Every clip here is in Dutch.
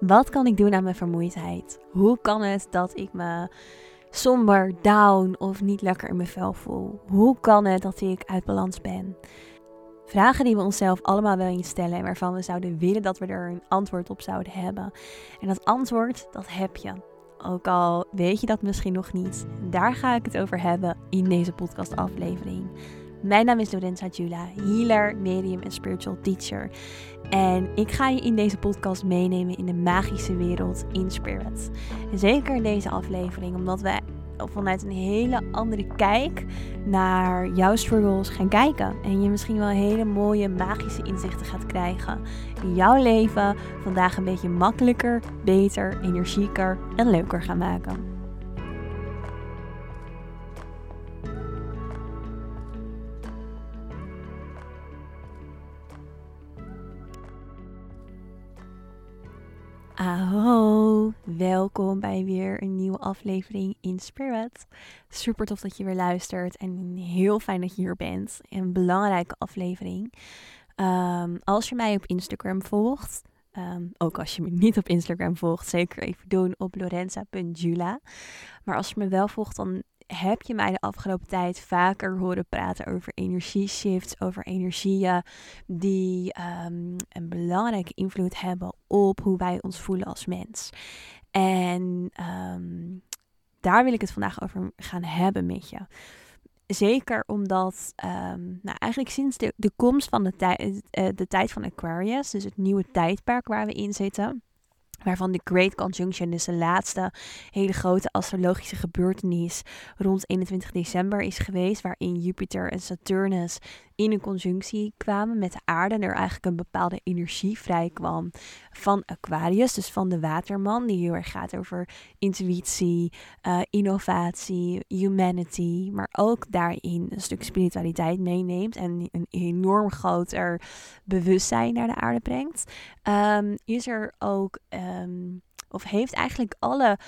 Wat kan ik doen aan mijn vermoeidheid? Hoe kan het dat ik me somber, down of niet lekker in mijn vel voel? Hoe kan het dat ik uit balans ben? Vragen die we onszelf allemaal wel eens stellen en waarvan we zouden willen dat we er een antwoord op zouden hebben. En dat antwoord, dat heb je. Ook al weet je dat misschien nog niet. Daar ga ik het over hebben in deze podcastaflevering. Mijn naam is Lorenza Jula, healer, medium en spiritual teacher. En ik ga je in deze podcast meenemen in de magische wereld in spirit. Zeker in deze aflevering, omdat we vanuit een hele andere kijk naar jouw struggles gaan kijken. En je misschien wel hele mooie magische inzichten gaat krijgen. Die jouw leven vandaag een beetje makkelijker, beter, energieker en leuker gaan maken. Aho, welkom bij weer een nieuwe aflevering in Spirit. Super tof dat je weer luistert en heel fijn dat je hier bent. Een belangrijke aflevering. Ehm, als je mij op Instagram volgt, ehm, ook als je me niet op Instagram volgt, zeker even doen op lorenza.jula. Maar als je me wel volgt, dan heb je mij de afgelopen tijd vaker horen praten over energieshifts, over energieën die um, een belangrijke invloed hebben op hoe wij ons voelen als mens. En um, daar wil ik het vandaag over gaan hebben met je. Zeker omdat, um, nou eigenlijk sinds de, de komst van de, tijd, uh, de tijd van Aquarius, dus het nieuwe tijdperk waar we in zitten, Waarvan de Great Conjunction, dus de laatste hele grote astrologische gebeurtenis rond 21 december is geweest. Waarin Jupiter en Saturnus in een conjunctie kwamen met de aarde. En er eigenlijk een bepaalde energie vrij kwam van Aquarius, dus van de waterman. Die heel erg gaat over intuïtie, uh, innovatie, humanity. Maar ook daarin een stuk spiritualiteit meeneemt. En een enorm groter bewustzijn naar de aarde brengt. Um, is er ook... Um, of heeft eigenlijk alle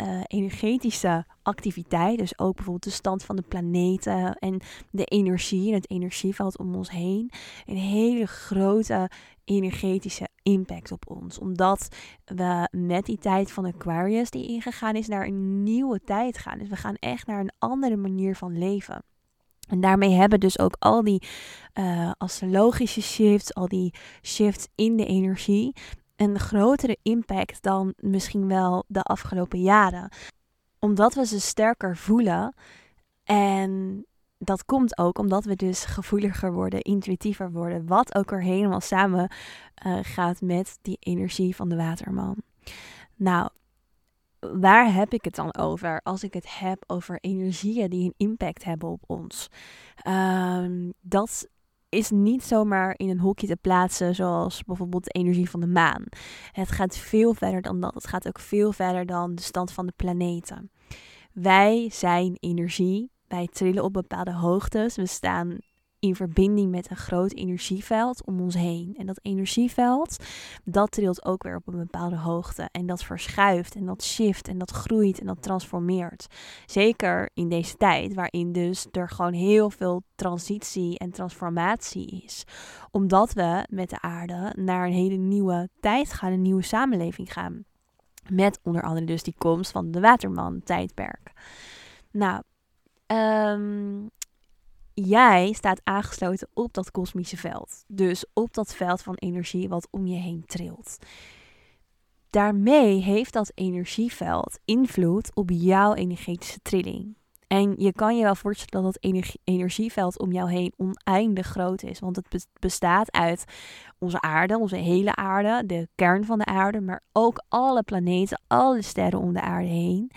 uh, energetische activiteit, dus ook bijvoorbeeld de stand van de planeten en de energie en het energieveld om ons heen, een hele grote energetische impact op ons. Omdat we met die tijd van Aquarius die ingegaan is naar een nieuwe tijd gaan. Dus we gaan echt naar een andere manier van leven. En daarmee hebben dus ook al die uh, astrologische shifts, al die shifts in de energie, een grotere impact dan misschien wel de afgelopen jaren. Omdat we ze sterker voelen. En dat komt ook omdat we dus gevoeliger worden, intuïtiever worden. Wat ook er helemaal samen uh, gaat met die energie van de waterman. Nou, waar heb ik het dan over als ik het heb over energieën die een impact hebben op ons? Um, dat is niet zomaar in een hokje te plaatsen, zoals bijvoorbeeld de energie van de maan. Het gaat veel verder dan dat. Het gaat ook veel verder dan de stand van de planeten. Wij zijn energie. Wij trillen op bepaalde hoogtes. We staan in verbinding met een groot energieveld om ons heen. En dat energieveld, dat trilt ook weer op een bepaalde hoogte. En dat verschuift en dat shift en dat groeit en dat transformeert. Zeker in deze tijd, waarin dus er gewoon heel veel transitie en transformatie is. Omdat we met de aarde naar een hele nieuwe tijd gaan, een nieuwe samenleving gaan. Met onder andere dus die komst van de Waterman-tijdperk. Nou, um, jij staat aangesloten op dat kosmische veld. Dus op dat veld van energie wat om je heen trilt. Daarmee heeft dat energieveld invloed op jouw energetische trilling. En je kan je wel voorstellen dat dat energieveld om jou heen oneindig groot is. Want het bestaat uit onze aarde, onze hele aarde, de kern van de aarde, maar ook alle planeten, alle sterren om de aarde heen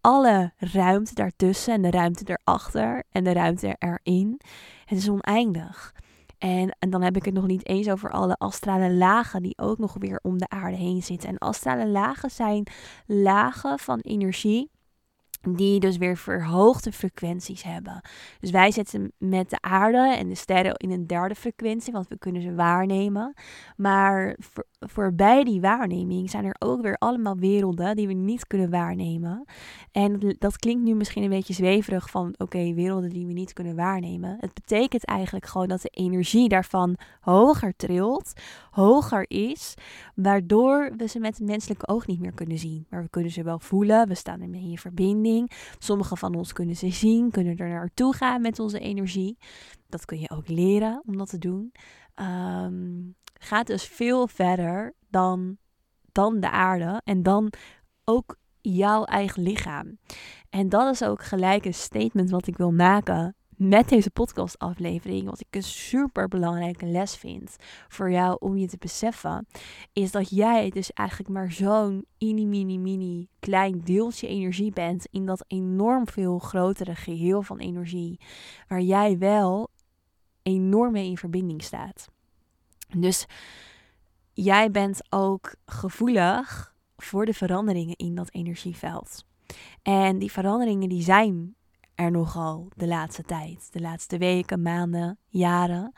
alle ruimte daartussen en de ruimte erachter en de ruimte erin. Het is oneindig. En, en dan heb ik het nog niet eens over alle astrale lagen die ook nog weer om de aarde heen zitten. En astrale lagen zijn lagen van energie die dus weer verhoogde frequenties hebben. Dus wij zitten met de aarde en de sterren in een derde frequentie, want we kunnen ze waarnemen. Maar voor, voorbij die waarneming zijn er ook weer allemaal werelden die we niet kunnen waarnemen. En dat klinkt nu misschien een beetje zweverig van oké, werelden die we niet kunnen waarnemen. Het betekent eigenlijk gewoon dat de energie daarvan hoger trilt, hoger is, waardoor we ze met het menselijke oog niet meer kunnen zien. Maar we kunnen ze wel voelen, we staan ermee in verbinding. Sommige van ons kunnen ze zien, kunnen er naartoe gaan met onze energie. Dat kun je ook leren om dat te doen. Um, gaat dus veel verder dan, dan de aarde en dan ook jouw eigen lichaam. En dat is ook gelijk een statement wat ik wil maken met deze podcastaflevering, wat ik een super belangrijke les vind voor jou om je te beseffen, is dat jij dus eigenlijk maar zo'n mini, mini, mini klein deeltje energie bent in dat enorm veel grotere geheel van energie, waar jij wel enorm mee in verbinding staat. Dus jij bent ook gevoelig voor de veranderingen in dat energieveld. En die veranderingen die zijn er nogal de laatste tijd. De laatste weken, maanden, jaren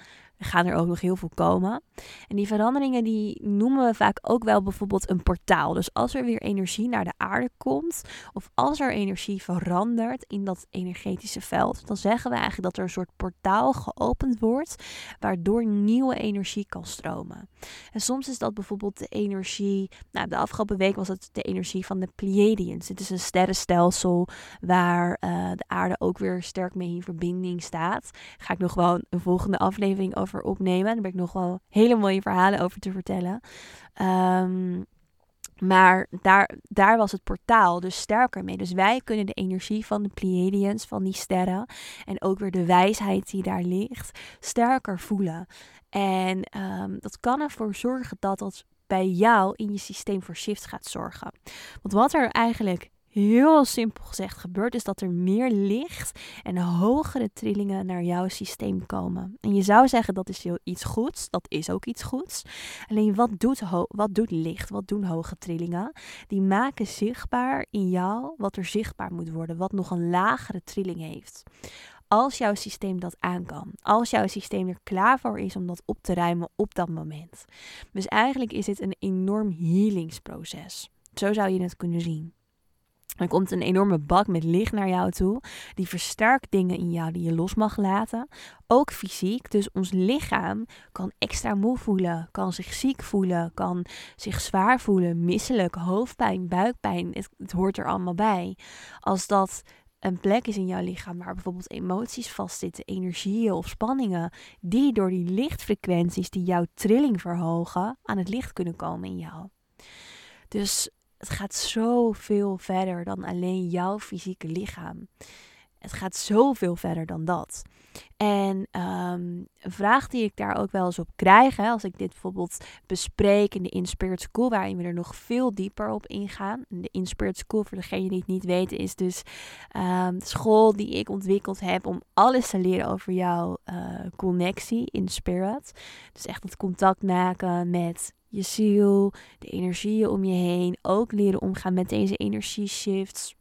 gaan er ook nog heel veel komen. En die veranderingen die noemen we vaak ook wel bijvoorbeeld een portaal. Dus als er weer energie naar de aarde komt, of als er energie verandert in dat energetische veld, dan zeggen we eigenlijk dat er een soort portaal geopend wordt, waardoor nieuwe energie kan stromen. En soms is dat bijvoorbeeld de energie, nou de afgelopen week was het de energie van de Pleiadians. Dit is een sterrenstelsel waar uh, de aarde ook weer sterk mee in verbinding staat. Ga ik nog wel een volgende aflevering over opnemen. Daar ben ik nog wel hele mooie verhalen over te vertellen. Um, maar daar, daar was het portaal dus sterker mee. Dus wij kunnen de energie van de Pleiadians, van die sterren, en ook weer de wijsheid die daar ligt, sterker voelen. En um, dat kan ervoor zorgen dat dat bij jou in je systeem voor shift gaat zorgen. Want wat er eigenlijk heel simpel gezegd gebeurt, is dat er meer licht en hogere trillingen naar jouw systeem komen. En je zou zeggen dat is iets goeds, dat is ook iets goeds. Alleen wat doet, wat doet licht, wat doen hoge trillingen? Die maken zichtbaar in jou wat er zichtbaar moet worden, wat nog een lagere trilling heeft. Als jouw systeem dat aan kan. Als jouw systeem er klaar voor is om dat op te ruimen op dat moment. Dus eigenlijk is dit een enorm healingsproces. Zo zou je het kunnen zien. Er komt een enorme bak met licht naar jou toe. Die versterkt dingen in jou die je los mag laten. Ook fysiek. Dus ons lichaam kan extra moe voelen. Kan zich ziek voelen. Kan zich zwaar voelen. Misselijk. Hoofdpijn. Buikpijn. Het, het hoort er allemaal bij. Als dat een plek is in jouw lichaam waar bijvoorbeeld emoties vastzitten, energieën of spanningen, die door die lichtfrequenties die jouw trilling verhogen, aan het licht kunnen komen in jou. Dus het gaat zoveel verder dan alleen jouw fysieke lichaam. Het gaat zoveel verder dan dat. En um, een vraag die ik daar ook wel eens op krijg, hè, als ik dit bijvoorbeeld bespreek in de Inspired School, waarin we er nog veel dieper op ingaan. De Inspired School, voor degene die het niet weten, is dus um, de school die ik ontwikkeld heb om alles te leren over jouw uh, connectie in spirit. Dus echt het contact maken met je ziel, de energieën om je heen. Ook leren omgaan met deze energieshifts.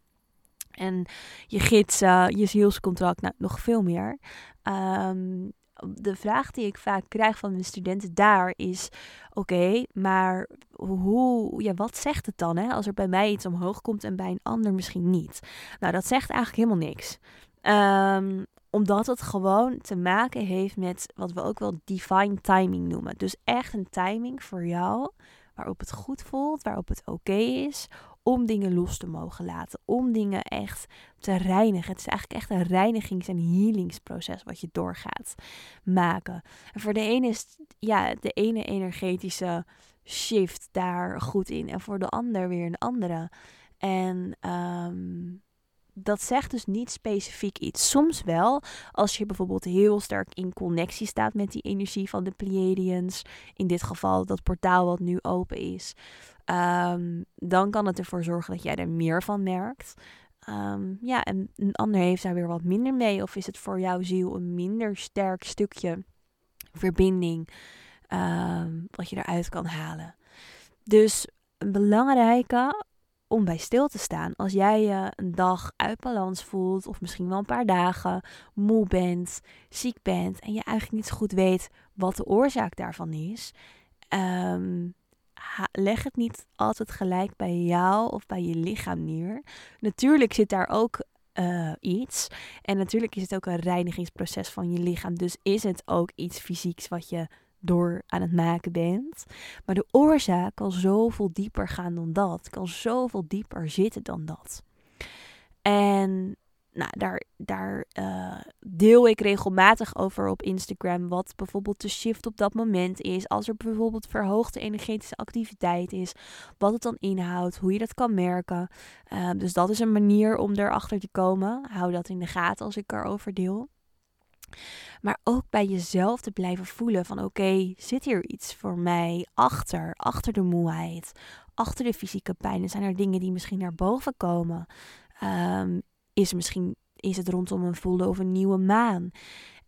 En je gidsen, je zielscontract, nou, nog veel meer. Um, de vraag die ik vaak krijg van mijn studenten daar is: oké, maar hoe, ja, wat zegt het dan hè, als er bij mij iets omhoog komt en bij een ander misschien niet? Nou, dat zegt eigenlijk helemaal niks. Um, omdat het gewoon te maken heeft met wat we ook wel divine timing noemen. Dus echt een timing voor jou waarop het goed voelt, waarop het oké is om dingen los te mogen laten, om dingen echt te reinigen. Het is eigenlijk echt een reinigings- en healingsproces wat je doorgaat maken. En voor de ene is ja, de ene energetische shift daar goed in en voor de ander weer een andere. En um, dat zegt dus niet specifiek iets. Soms wel, als je bijvoorbeeld heel sterk in connectie staat met die energie van de Pleiadians. In dit geval dat portaal wat nu open is. Um, dan kan het ervoor zorgen dat jij er meer van merkt. Um, ja, en een ander heeft daar weer wat minder mee. Of is het voor jouw ziel een minder sterk stukje verbinding um, wat je eruit kan halen. Dus een belangrijke om bij stil te staan. Als jij je een dag uit balans voelt, of misschien wel een paar dagen, moe bent, ziek bent en je eigenlijk niet zo goed weet wat de oorzaak daarvan is, ehm, leg het niet altijd gelijk bij jou of bij je lichaam neer. Natuurlijk zit daar ook uh, iets. En natuurlijk is het ook een reinigingsproces van je lichaam. Dus is het ook iets fysieks wat je door aan het maken bent. Maar de oorzaak kan zoveel dieper gaan dan dat. Kan zoveel dieper zitten dan dat. En nou, daar, daar uh, deel ik regelmatig over op Instagram. Wat bijvoorbeeld de shift op dat moment is. Als er bijvoorbeeld verhoogde energetische activiteit is. Wat het dan inhoudt. Hoe je dat kan merken. Uh, dus dat is een manier om erachter te komen. Hou dat in de gaten als ik erover deel. Maar ook bij jezelf te blijven voelen van oké, zit hier iets voor mij achter, achter de moeheid, achter de fysieke pijn? zijn er dingen die misschien naar boven komen? Um, is misschien is het rondom een volle of een nieuwe maan.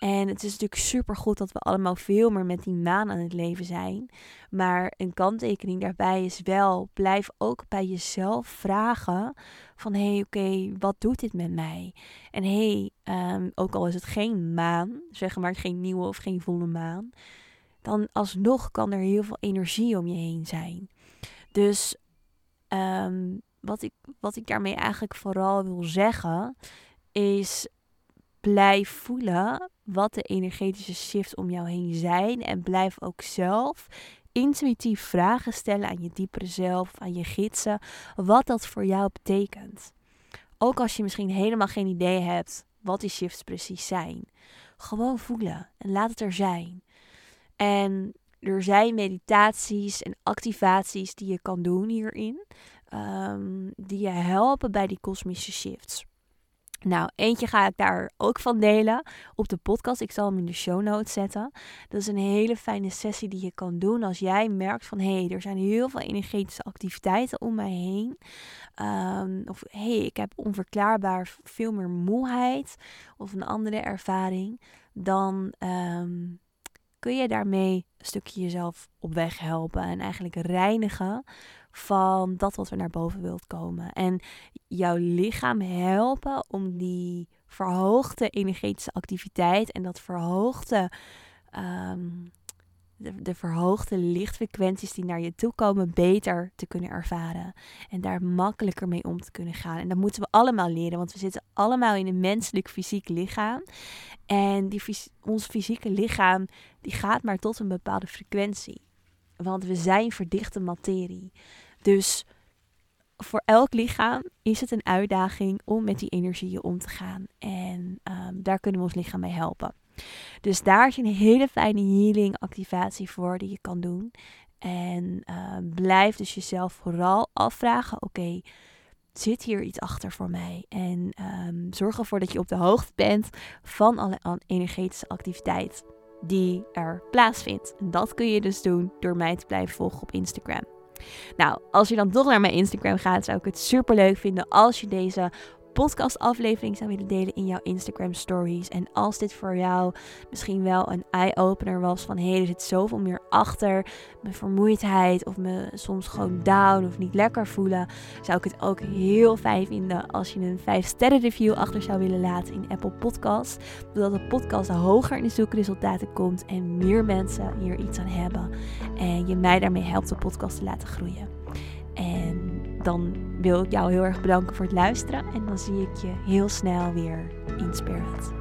En het is natuurlijk super goed dat we allemaal veel meer met die maan aan het leven zijn. Maar een kanttekening daarbij is wel, blijf ook bij jezelf vragen van hé, hey, oké, wat doet dit met mij? En hé, hey, ehm, ook al is het geen maan, zeg maar geen nieuwe of geen volle maan, dan alsnog kan er heel veel energie om je heen zijn. Dus um, wat ik, wat ik daarmee eigenlijk vooral wil zeggen, is blijf voelen wat de energetische shifts om jou heen zijn. En blijf ook zelf intuïtief vragen stellen aan je diepere zelf, aan je gidsen, wat dat voor jou betekent. Ook als je misschien helemaal geen idee hebt wat die shifts precies zijn. Gewoon voelen en laat het er zijn. En er zijn meditaties en activaties die je kan doen hierin. Ehm, die je helpen bij die kosmische shifts. Nou, eentje ga ik daar ook van delen op de podcast. Ik zal hem in de show notes zetten. Dat is een hele fijne sessie die je kan doen als jij merkt van hé, hey, er zijn heel veel energetische activiteiten om mij heen. Um, of hé, hey, ik heb onverklaarbaar veel meer moeheid of een andere ervaring. Dan ehm, kun je daarmee een stukje jezelf op weg helpen en eigenlijk reinigen van dat wat er naar boven wilt komen. En jouw lichaam helpen om die verhoogde energetische activiteit en dat verhoogde. Ehm, de, de, verhoogde lichtfrequenties die naar je toe komen beter te kunnen ervaren. En daar makkelijker mee om te kunnen gaan. En dat moeten we allemaal leren, want we zitten allemaal in een menselijk fysiek lichaam. En die, ons fysieke lichaam die gaat maar tot een bepaalde frequentie. Want we zijn verdichte materie. Dus voor elk lichaam is het een uitdaging om met die energieën om te gaan. En um, daar kunnen we ons lichaam mee helpen. Dus daar is een hele fijne healing activatie voor die je kan doen. En uh, blijf dus jezelf vooral afvragen: oké, zit hier iets achter voor mij? En um, zorg ervoor dat je op de hoogte bent van alle energetische activiteit die er plaatsvindt. En dat kun je dus doen door mij te blijven volgen op Instagram. Nou, als je dan toch naar mijn Instagram gaat, zou ik het super leuk vinden als je deze podcastaflevering zou willen delen in jouw Instagram stories. En als dit voor jou misschien wel een eye-opener was van hé, hey, er zit zoveel meer achter mijn vermoeidheid of me soms gewoon down of niet lekker voelen, zou ik het ook heel fijn vinden als je een 5 sterren review achter zou willen laten in Apple Podcast. Zodat de podcast hoger in de zoekresultaten komt en meer mensen hier iets aan hebben. En je mij daarmee helpt de podcast te laten groeien. En dan wil ik jou heel erg bedanken voor het luisteren. En dan zie ik je heel snel weer in Spirit.